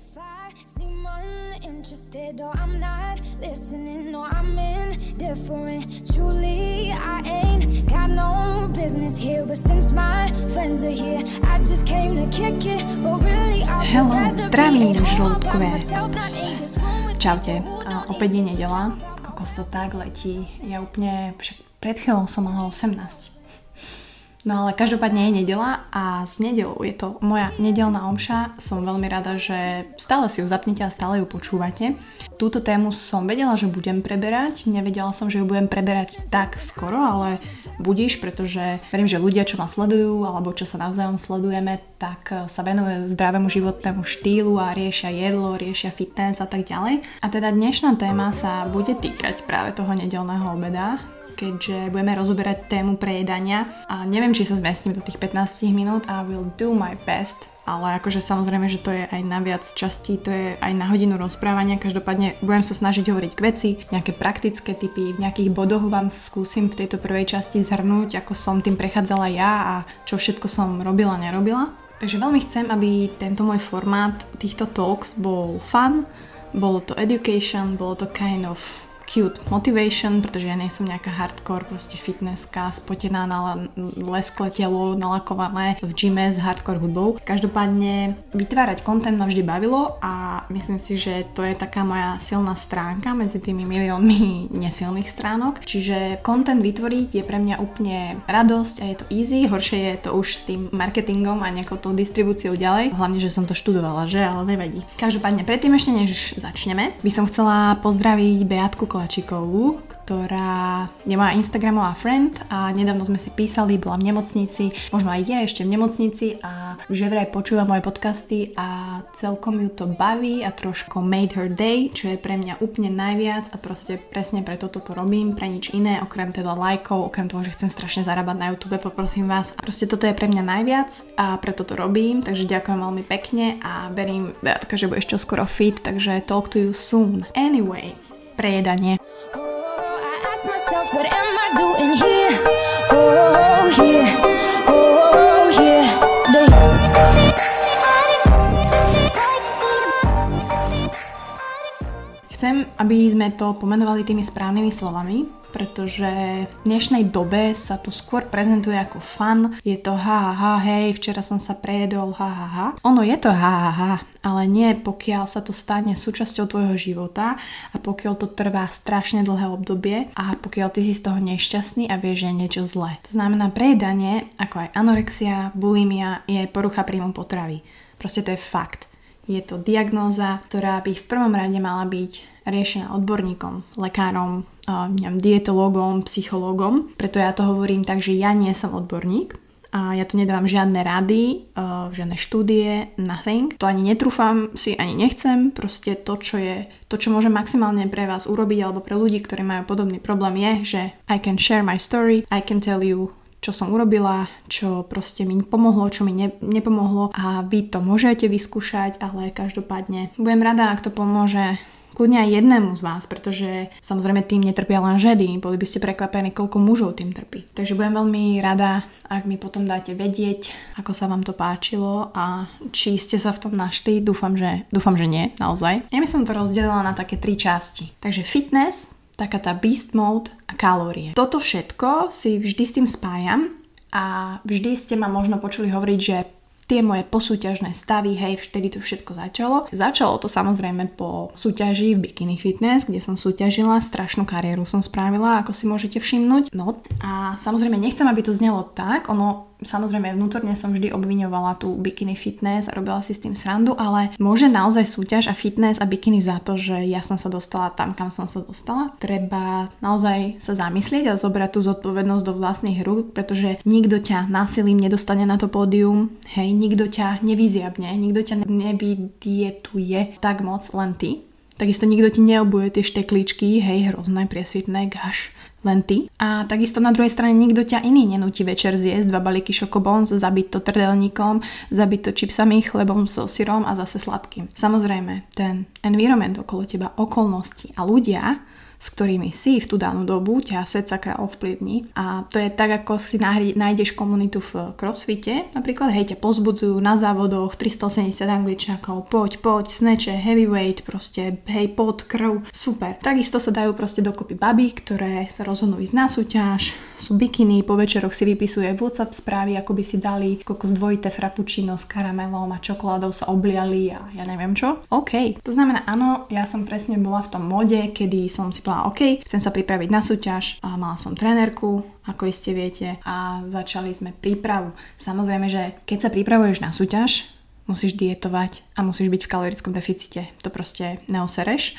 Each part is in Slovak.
If I seem uninterested or I'm not listening or I'm indifferent, truly I ain't got no business here. But since my friends are here, I just came to kick it. But really, I Hello, zdravím žlúdkové. Čaute, a opäť je nedela, kokos to tak letí. Ja úplne, však pred chvíľou som mala 18. No ale každopádne je nedela a s nedelou je to moja nedelná omša. Som veľmi rada, že stále si ju zapnete a stále ju počúvate. Túto tému som vedela, že budem preberať. Nevedela som, že ju budem preberať tak skoro, ale budíš, pretože verím, že ľudia, čo ma sledujú alebo čo sa navzájom sledujeme, tak sa venujú zdravému životnému štýlu a riešia jedlo, riešia fitness a tak ďalej. A teda dnešná téma sa bude týkať práve toho nedelného obeda, keďže budeme rozoberať tému prejedania a neviem, či sa zmestím do tých 15 minút a will do my best, ale akože samozrejme, že to je aj na viac častí, to je aj na hodinu rozprávania, každopádne budem sa snažiť hovoriť k veci, nejaké praktické typy, v nejakých bodoch vám skúsim v tejto prvej časti zhrnúť, ako som tým prechádzala ja a čo všetko som robila, nerobila. Takže veľmi chcem, aby tento môj formát týchto talks bol fun, bolo to education, bolo to kind of cute motivation, pretože ja nie som nejaká hardcore proste fitnesska, spotená na leskle telo, nalakované v gyme s hardcore hudbou. Každopádne vytvárať content ma vždy bavilo a myslím si, že to je taká moja silná stránka medzi tými miliónmi nesilných stránok. Čiže content vytvoriť je pre mňa úplne radosť a je to easy, horšie je to už s tým marketingom a nejakou tou distribúciou ďalej. Hlavne, že som to študovala, že? Ale nevadí. Každopádne, predtým ešte než začneme, by som chcela pozdraviť Beatku Kovačikovú, ktorá je moja Instagramová friend a nedávno sme si písali, bola v nemocnici, možno aj je ešte v nemocnici a že vraj počúva moje podcasty a celkom ju to baví a trošku made her day, čo je pre mňa úplne najviac a proste presne preto toto robím, pre nič iné, okrem teda lajkov, okrem toho, že chcem strašne zarábať na YouTube, poprosím vás. Proste toto je pre mňa najviac a preto to robím, takže ďakujem veľmi pekne a verím, že budeš čoskoro fit, takže talk to you soon. Anyway, prejedanie. Oh, aby sme to pomenovali tými správnymi slovami, pretože v dnešnej dobe sa to skôr prezentuje ako fun. Je to ha, ha, ha hej, včera som sa prejedol, ha, ha, ha. Ono je to ha, ha, ha, ale nie pokiaľ sa to stane súčasťou tvojho života a pokiaľ to trvá strašne dlhé obdobie a pokiaľ ty si z toho nešťastný a vieš, že je niečo zlé. To znamená, prejedanie, ako aj anorexia, bulimia, je porucha príjmu potravy. Proste to je fakt. Je to diagnóza, ktorá by v prvom rade mala byť riešená odborníkom, lekárom, neviem, dietológom, psychológom. Preto ja to hovorím tak, že ja nie som odborník, a ja tu nedávam žiadne rady, žiadne štúdie, nothing. To ani netrúfam si, ani nechcem. Proste to, čo je, to, čo môžem maximálne pre vás urobiť alebo pre ľudí, ktorí majú podobný problém je, že I can share my story, I can tell you čo som urobila, čo proste mi pomohlo, čo mi ne, nepomohlo a vy to môžete vyskúšať, ale každopádne budem rada, ak to pomôže kľudne aj jednému z vás, pretože samozrejme tým netrpia len ženy, boli by ste prekvapení, koľko mužov tým trpí. Takže budem veľmi rada, ak mi potom dáte vedieť, ako sa vám to páčilo a či ste sa v tom našli, dúfam, že, dúfam, že nie, naozaj. Ja by som to rozdelila na také tri časti. Takže fitness, taká tá beast mode a kalórie. Toto všetko si vždy s tým spájam a vždy ste ma možno počuli hovoriť, že tie moje posúťažné stavy, hej, vtedy to všetko začalo. Začalo to samozrejme po súťaži v Bikini Fitness, kde som súťažila, strašnú kariéru som spravila, ako si môžete všimnúť. No a samozrejme nechcem, aby to znelo tak, ono samozrejme vnútorne som vždy obviňovala tú bikini fitness a robila si s tým srandu, ale môže naozaj súťaž a fitness a bikini za to, že ja som sa dostala tam, kam som sa dostala. Treba naozaj sa zamyslieť a zobrať tú zodpovednosť do vlastných rúk, pretože nikto ťa násilím nedostane na to pódium, hej, nikto ťa nevyziabne, nikto ťa nevydietuje tak moc, len ty. Takisto nikto ti neobuje tie štekličky, hej, hrozné, priesvitné, gaš len ty. A takisto na druhej strane nikto ťa iný nenúti večer zjesť dva balíky šokobons, zabiť to trdelníkom, zabiť to čipsami, chlebom so syrom a zase sladkým. Samozrejme, ten environment okolo teba, okolnosti a ľudia s ktorými si v tú danú dobu, ťa secaka ovplyvní. A to je tak, ako si nájdeš komunitu v crossfite, napríklad hej, ťa pozbudzujú na závodoch 380 angličákov, poď, poď, sneče, heavyweight, proste hej, pod, krv, super. Takisto sa dajú proste dokopy baby, ktoré sa rozhodnú ísť na súťaž, sú bikiny, po večeroch si vypisuje WhatsApp správy, ako by si dali kokos dvojité frappuccino s karamelom a čokoládou sa obliali a ja neviem čo. OK. To znamená, áno, ja som presne bola v tom mode, kedy som si povedala, OK, chcem sa pripraviť na súťaž a mala som trénerku, ako iste viete, a začali sme prípravu. Samozrejme, že keď sa pripravuješ na súťaž, musíš dietovať a musíš byť v kalorickom deficite. To proste neosereš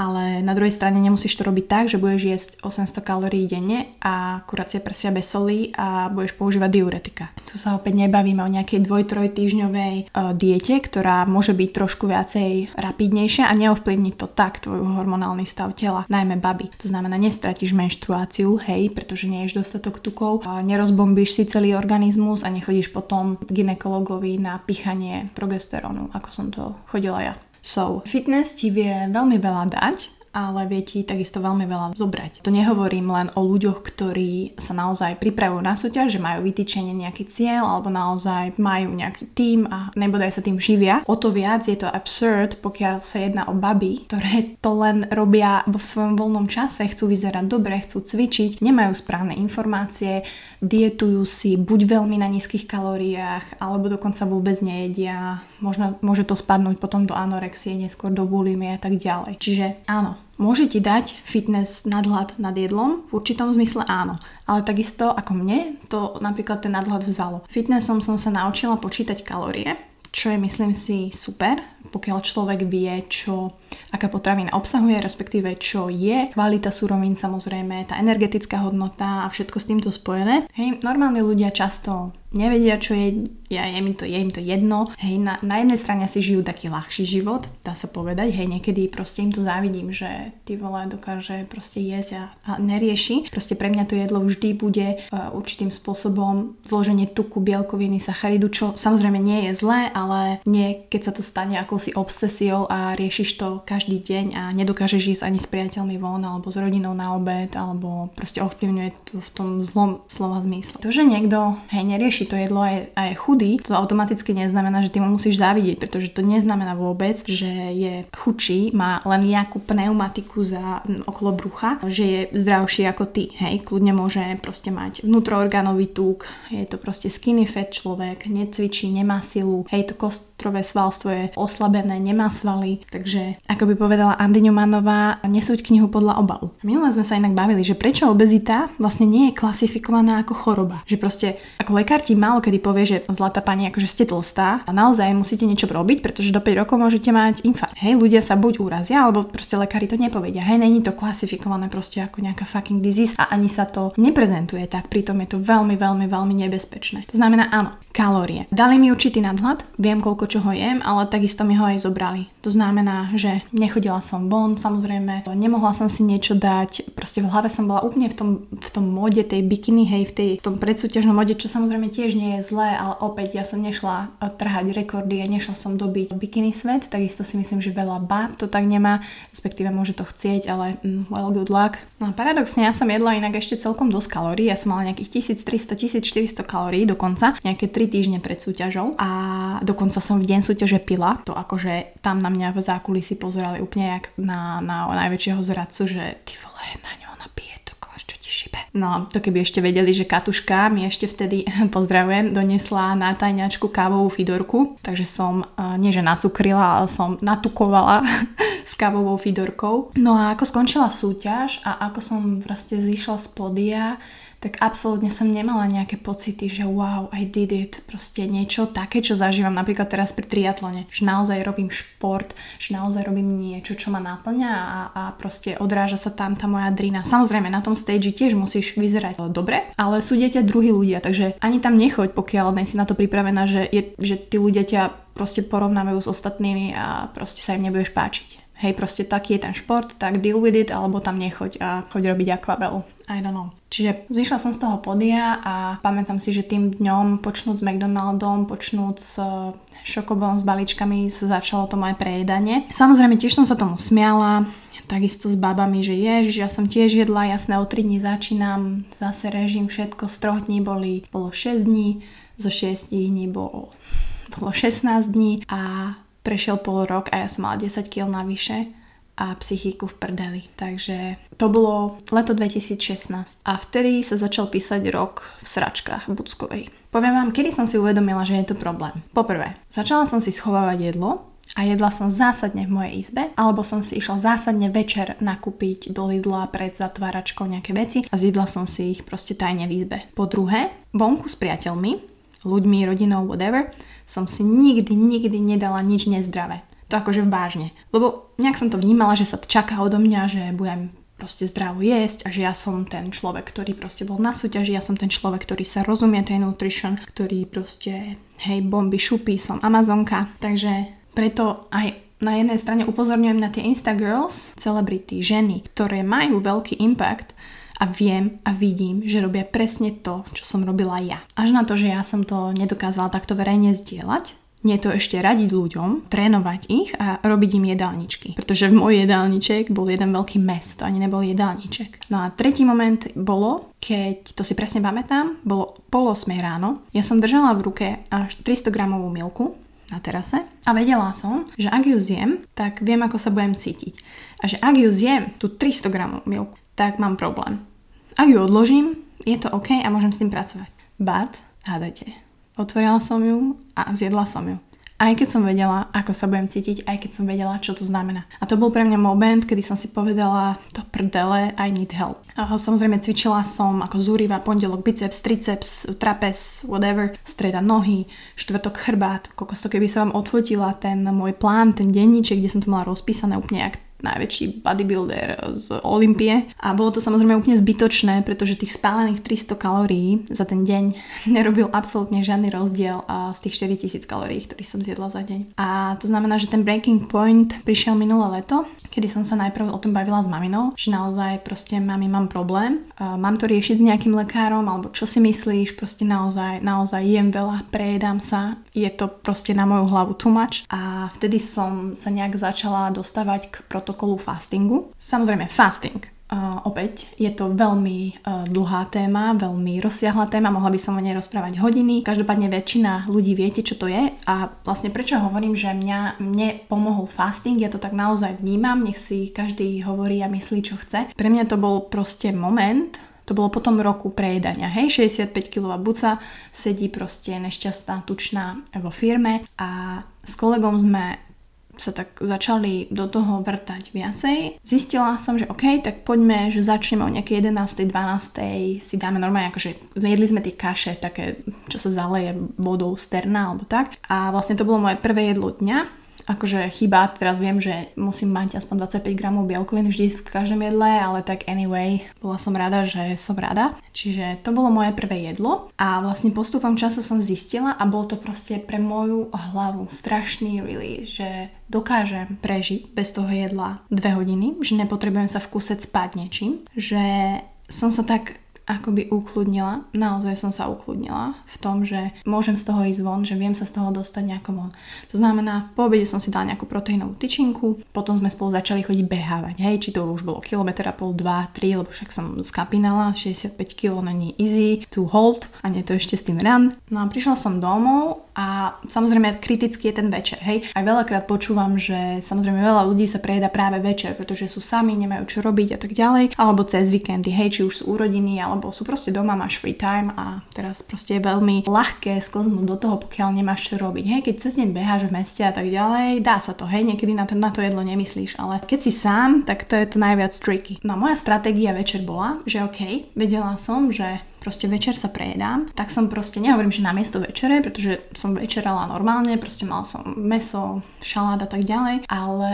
ale na druhej strane nemusíš to robiť tak, že budeš jesť 800 kalórií denne a kuracie prsia bez soli a budeš používať diuretika. Tu sa opäť nebavíme o nejakej dvoj-troj týždňovej uh, diete, ktorá môže byť trošku viacej rapidnejšia a neovplyvní to tak tvoj hormonálny stav tela, najmä baby. To znamená, nestratíš menštruáciu, hej, pretože nie ješ dostatok tukov, a nerozbombíš si celý organizmus a nechodíš potom ginekologovi na pichanie progesterónu, ako som to chodila ja. So, fitness ti vie veľmi veľa dať, ale vie ti takisto veľmi veľa zobrať. To nehovorím len o ľuďoch, ktorí sa naozaj pripravujú na súťaž, že majú vytýčenie nejaký cieľ alebo naozaj majú nejaký tým a nebodaj sa tým živia. O to viac je to absurd, pokiaľ sa jedná o baby, ktoré to len robia vo svojom voľnom čase, chcú vyzerať dobre, chcú cvičiť, nemajú správne informácie, dietujú si buď veľmi na nízkych kalóriách, alebo dokonca vôbec nejedia. Možno môže to spadnúť potom do anorexie, neskôr do bulimie a tak ďalej. Čiže áno, Môže ti dať fitness nadhľad nad jedlom? V určitom zmysle áno. Ale takisto ako mne to napríklad ten nadhľad vzalo. Fitnessom som sa naučila počítať kalórie, čo je myslím si super, pokiaľ človek vie, čo, aká potravina obsahuje, respektíve čo je, kvalita surovín samozrejme, tá energetická hodnota a všetko s týmto spojené. Hej, normálni ľudia často nevedia, čo je, ja, je, im to, je im to jedno. Hej, na, na jednej strane si žijú taký ľahší život, dá sa povedať, hej, niekedy proste im to závidím, že ty vole dokáže proste jesť a, a nerieši. Proste pre mňa to jedlo vždy bude uh, určitým spôsobom zloženie tuku, bielkoviny, sacharidu, čo samozrejme nie je zlé, ale nie keď sa to stane akousi obsesiou a riešiš to každý deň a nedokážeš ísť ani s priateľmi von alebo s rodinou na obed alebo proste ovplyvňuje to v tom zlom slova zmysle. To, že niekto hej, nerieši rieši to jedlo a je, chudý, to automaticky neznamená, že ty mu musíš závidieť, pretože to neznamená vôbec, že je chudší, má len nejakú pneumatiku za okolo brucha, že je zdravší ako ty. Hej, kľudne môže proste mať vnútroorganový tuk, je to proste skinny fat človek, necvičí, nemá silu, hej, to kostrové svalstvo je oslabené, nemá svaly, takže ako by povedala Andy Newmanová, nesúď knihu podľa obalu. Minule sme sa inak bavili, že prečo obezita vlastne nie je klasifikovaná ako choroba. Že proste ako lekár ti málo kedy povie, že zlatá pani, akože ste tlstá a naozaj musíte niečo robiť, pretože do 5 rokov môžete mať infarkt. Hej, ľudia sa buď urazia, alebo proste lekári to nepovedia. Hej, není to klasifikované proste ako nejaká fucking disease a ani sa to neprezentuje tak, pritom je to veľmi, veľmi, veľmi nebezpečné. To znamená, áno, kalórie. Dali mi určitý nadhľad, viem koľko čoho jem, ale takisto mi ho aj zobrali. To znamená, že nechodila som von, samozrejme, nemohla som si niečo dať, proste v hlave som bola úplne v tom, v tom mode tej bikiny, hej, v, tej, v tom predsúťažnom mode, čo samozrejme tiež nie je zlé, ale opäť ja som nešla eh, trhať rekordy a nešla som dobiť bikini svet, takisto si myslím, že veľa báb to tak nemá, respektíve môže to chcieť, ale mm, well good luck. No a paradoxne ja som jedla inak ešte celkom dosť kalórií, ja som mala nejakých 1300-1400 kalórií dokonca, nejaké 3 týždne pred súťažou. A dokonca som v deň súťaže pila, to akože tam na mňa v zákulisí pozerali úplne jak na, na najväčšieho zradcu, že ty vole, na ňo šibe. No, to keby ešte vedeli, že Katuška mi ešte vtedy, pozdravujem, donesla na tajňačku kávovú fidorku, takže som, nie že nacukrila, ale som natukovala s kávovou fidorkou. No a ako skončila súťaž a ako som vlastne zišla z podia, tak absolútne som nemala nejaké pocity, že wow, I did it. Proste niečo také, čo zažívam napríklad teraz pri triatlone. Že naozaj robím šport, že naozaj robím niečo, čo ma naplňa a, a proste odráža sa tam tá moja drina. Samozrejme, na tom stage tiež musíš vyzerať dobre, ale sú ťa druhí ľudia, takže ani tam nechoď, pokiaľ nie si na to pripravená, že, je, že tí ľudia ťa proste porovnávajú s ostatnými a proste sa im nebudeš páčiť. Hej, proste taký je ten šport, tak deal with it, alebo tam nechoď a choď robiť akvabel. I don't know. Čiže zišla som z toho podia a pamätám si, že tým dňom počnúť s McDonaldom, počnúť s šokobolom s balíčkami začalo to moje prejedanie. Samozrejme tiež som sa tomu smiala, takisto s babami, že ježiš, ja som tiež jedla, jasné, o 3 dní začínam, zase režim, všetko, z 3 dní boli, bolo 6 dní, zo 6 dní bolo, bolo 16 dní a prešiel pol rok a ja som mala 10 kg navyše a psychiku v prdeli. Takže to bolo leto 2016 a vtedy sa začal písať rok v sračkách Buckovej. Poviem vám, kedy som si uvedomila, že je to problém. Poprvé, začala som si schovávať jedlo, a jedla som zásadne v mojej izbe, alebo som si išla zásadne večer nakúpiť do Lidla pred zatváračkou nejaké veci a zjedla som si ich proste tajne v izbe. Po druhé, vonku s priateľmi, ľuďmi, rodinou, whatever, som si nikdy, nikdy nedala nič nezdravé. To akože vážne. Lebo nejak som to vnímala, že sa čaká odo mňa, že budem proste zdravo jesť a že ja som ten človek, ktorý proste bol na súťaži, ja som ten človek, ktorý sa rozumie tej nutrition, ktorý proste hej, bomby šupy, som Amazonka. Takže preto aj na jednej strane upozorňujem na tie Instagirls, celebrity, ženy, ktoré majú veľký impact a viem a vidím, že robia presne to, čo som robila ja. Až na to, že ja som to nedokázala takto verejne zdieľať, nie to ešte radiť ľuďom, trénovať ich a robiť im jedálničky. Pretože v môj jedálniček bol jeden veľký mes, to ani nebol jedálniček. No a tretí moment bolo, keď, to si presne pamätám, bolo pol 8 ráno, ja som držala v ruke až 300 gramovú milku, na terase a vedela som, že ak ju zjem, tak viem, ako sa budem cítiť. A že ak ju zjem, tú 300 gramov milku, tak mám problém. Ak ju odložím, je to OK a môžem s tým pracovať. But, hádajte, otvorila som ju a zjedla som ju aj keď som vedela, ako sa budem cítiť, aj keď som vedela, čo to znamená. A to bol pre mňa moment, kedy som si povedala, to prdele, I need help. A samozrejme cvičila som ako zúriva, pondelok biceps, triceps, trapez, whatever, streda nohy, štvrtok chrbát, kokos to keby som vám odfotila ten môj plán, ten denníček, kde som to mala rozpísané úplne jak najväčší bodybuilder z Olympie. A bolo to samozrejme úplne zbytočné, pretože tých spálených 300 kalórií za ten deň nerobil absolútne žiadny rozdiel z tých 4000 kalórií, ktorých som zjedla za deň. A to znamená, že ten breaking point prišiel minulé leto, kedy som sa najprv o tom bavila s maminou, že naozaj proste mami mám problém, mám to riešiť s nejakým lekárom, alebo čo si myslíš, proste naozaj, naozaj jem veľa, prejedám sa, je to proste na moju hlavu too much. A vtedy som sa nejak začala dostávať k proto protokolu fastingu. Samozrejme, fasting Uh, opäť je to veľmi uh, dlhá téma, veľmi rozsiahla téma, mohla by som o nej rozprávať hodiny. Každopádne väčšina ľudí viete, čo to je a vlastne prečo hovorím, že mňa, mne pomohol fasting, ja to tak naozaj vnímam, nech si každý hovorí a myslí, čo chce. Pre mňa to bol proste moment, to bolo potom roku prejedania, hej, 65 kg buca, sedí proste nešťastná, tučná vo firme a s kolegom sme sa tak začali do toho vrtať viacej. Zistila som, že OK, tak poďme, že začneme o nejakej 11. 12. si dáme normálne, akože jedli sme tie kaše, také, čo sa zaleje vodou sterna alebo tak. A vlastne to bolo moje prvé jedlo dňa akože chyba, teraz viem, že musím mať aspoň 25 gramov bielkovín vždy v každom jedle, ale tak anyway, bola som rada, že som rada. Čiže to bolo moje prvé jedlo a vlastne postupom času som zistila a bol to proste pre moju hlavu strašný release, že dokážem prežiť bez toho jedla dve hodiny, že nepotrebujem sa v kuse spať niečím, že som sa tak akoby ukludnila. Naozaj som sa ukludnila v tom, že môžem z toho ísť von, že viem sa z toho dostať nejako von. To znamená, po obede som si dala nejakú proteínovú tyčinku, potom sme spolu začali chodiť behávať, hej, či to už bolo kilometr a pol, 2, 3, lebo však som skapinala, 65 kg není easy to hold a nie to ešte s tým run. No a prišla som domov a samozrejme kritický je ten večer, hej. Aj veľakrát počúvam, že samozrejme veľa ľudí sa prejeda práve večer, pretože sú sami, nemajú čo robiť a tak ďalej, alebo cez víkendy, hej, či už sú urodiny, alebo sú proste doma, máš free time a teraz proste je veľmi ľahké sklznúť do toho, pokiaľ nemáš čo robiť, hej, keď cez deň beháš v meste a tak ďalej, dá sa to, hej, niekedy na to, na to jedlo nemyslíš, ale keď si sám, tak to je to najviac tricky. No moja stratégia večer bola, že OK, vedela som, že proste večer sa prejedám, tak som proste, nehovorím, že na miesto večere, pretože som večerala normálne, proste mal som meso, šalát a tak ďalej, ale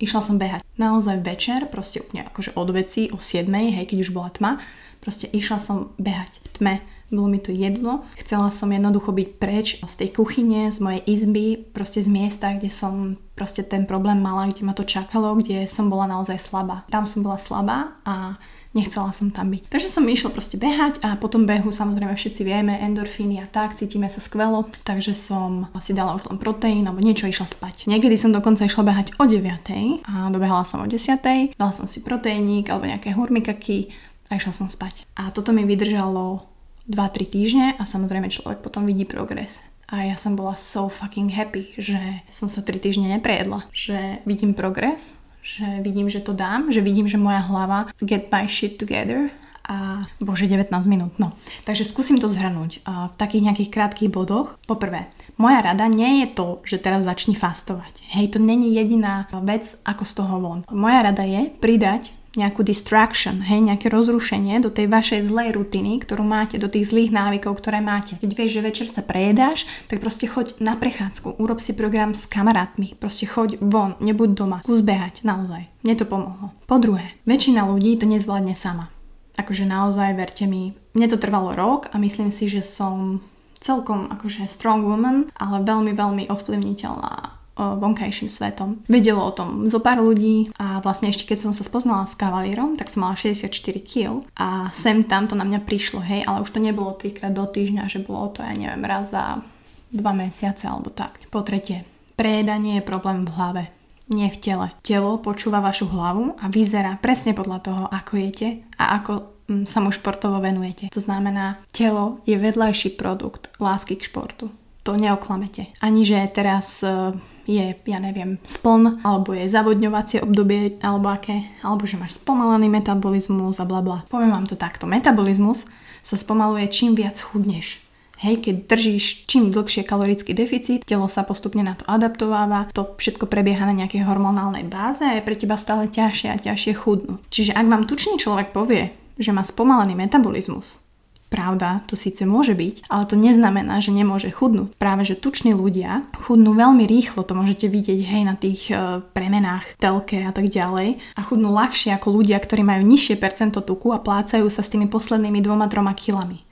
išla som behať. Naozaj večer, proste úplne akože od veci o 7, hej, keď už bola tma, proste išla som behať v tme, bolo mi to jedlo. Chcela som jednoducho byť preč z tej kuchyne, z mojej izby, proste z miesta, kde som proste ten problém mala, kde ma to čakalo, kde som bola naozaj slabá. Tam som bola slabá a Nechcela som tam byť. Takže som išla proste behať a potom behu samozrejme všetci vieme, endorfíny a tak, cítime sa skvelo, takže som si dala už len proteín alebo niečo išla spať. Niekedy som dokonca išla behať o 9 a dobehala som o 10, dala som si proteínik alebo nejaké hurmikaky a išla som spať. A toto mi vydržalo 2-3 týždne a samozrejme človek potom vidí progres. A ja som bola so fucking happy, že som sa 3 týždne neprejedla. Že vidím progres, že vidím, že to dám, že vidím, že moja hlava get my shit together a bože 19 minút, no. Takže skúsim to zhrnúť v takých nejakých krátkých bodoch. Poprvé, moja rada nie je to, že teraz začni fastovať. Hej, to není jediná vec, ako z toho von. Moja rada je pridať nejakú distraction, hej, nejaké rozrušenie do tej vašej zlej rutiny, ktorú máte, do tých zlých návykov, ktoré máte. Keď vieš, že večer sa prejedáš, tak proste choď na prechádzku, urob si program s kamarátmi, proste choď von, nebuď doma, skús behať, naozaj. Mne to pomohlo. Po druhé, väčšina ľudí to nezvládne sama. Akože naozaj, verte mi, mne to trvalo rok a myslím si, že som celkom akože strong woman, ale veľmi, veľmi ovplyvniteľná vonkajším svetom. Vedelo o tom zo pár ľudí a vlastne ešte keď som sa spoznala s kavalírom, tak som mala 64 kg a sem tam to na mňa prišlo, hej, ale už to nebolo trikrát do týždňa, že bolo to, ja neviem, raz za dva mesiace alebo tak. Po tretie, prejedanie je problém v hlave nie v tele. Telo počúva vašu hlavu a vyzerá presne podľa toho, ako jete a ako mm, sa mu športovo venujete. To znamená, telo je vedľajší produkt lásky k športu to neoklamete. Ani, že teraz e, je, ja neviem, spln, alebo je zavodňovacie obdobie, alebo aké, alebo že máš spomalený metabolizmus a bla bla. Poviem vám to takto. Metabolizmus sa spomaluje čím viac chudneš. Hej, keď držíš čím dlhšie kalorický deficit, telo sa postupne na to adaptováva, to všetko prebieha na nejakej hormonálnej báze a je pre teba stále ťažšie a ťažšie chudnú. Čiže ak vám tučný človek povie, že má spomalený metabolizmus, Pravda, to síce môže byť, ale to neznamená, že nemôže chudnúť. Práve, že tuční ľudia chudnú veľmi rýchlo, to môžete vidieť hej na tých e, premenách, telke a tak ďalej. A chudnú ľahšie ako ľudia, ktorí majú nižšie percento tuku a plácajú sa s tými poslednými dvoma, troma kilami.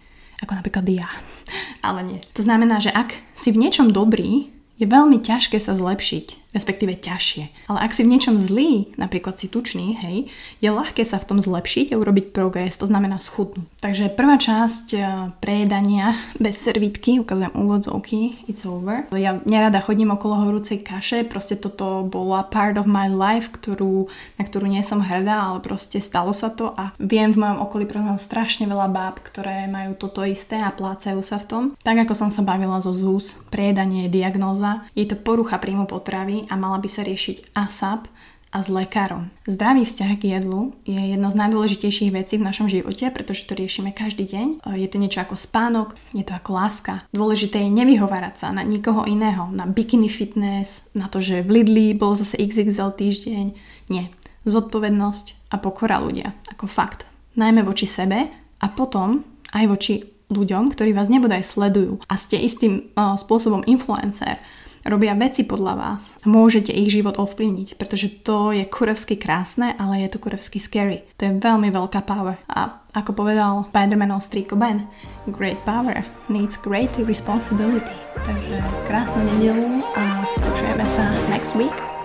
Ako napríklad ja. Ale nie. To znamená, že ak si v niečom dobrý, je veľmi ťažké sa zlepšiť, respektíve ťažšie. Ale ak si v niečom zlý, napríklad si tučný, hej, je ľahké sa v tom zlepšiť a urobiť progres, to znamená schudnúť. Takže prvá časť eh, prejedania bez servítky, ukazujem úvodzovky, it's over. Ja nerada chodím okolo horúcej kaše, proste toto bola part of my life, ktorú, na ktorú nie som hrdá, ale proste stalo sa to a viem v mojom okolí prosím strašne veľa báb, ktoré majú toto isté a plácajú sa v tom. Tak ako som sa bavila zo ZUS, prejedanie je diagnóza, je to porucha príjmu potravy a mala by sa riešiť ASAP a s lekárom. Zdravý vzťah k jedlu je jedno z najdôležitejších vecí v našom živote, pretože to riešime každý deň. Je to niečo ako spánok, je to ako láska. Dôležité je nevyhovárať sa na nikoho iného, na bikini fitness, na to, že v Lidli bol zase XXL týždeň. Nie. Zodpovednosť a pokora ľudia, ako fakt. Najmä voči sebe a potom aj voči ľuďom, ktorí vás nebodaj sledujú a ste istým uh, spôsobom influencer, robia veci podľa vás a môžete ich život ovplyvniť, pretože to je kurevsky krásne, ale je to kurevsky scary. To je veľmi veľká power. A ako povedal Spider-Manov strýko Ben, great power needs great responsibility. Takže krásnu nedelu a počujeme sa next week.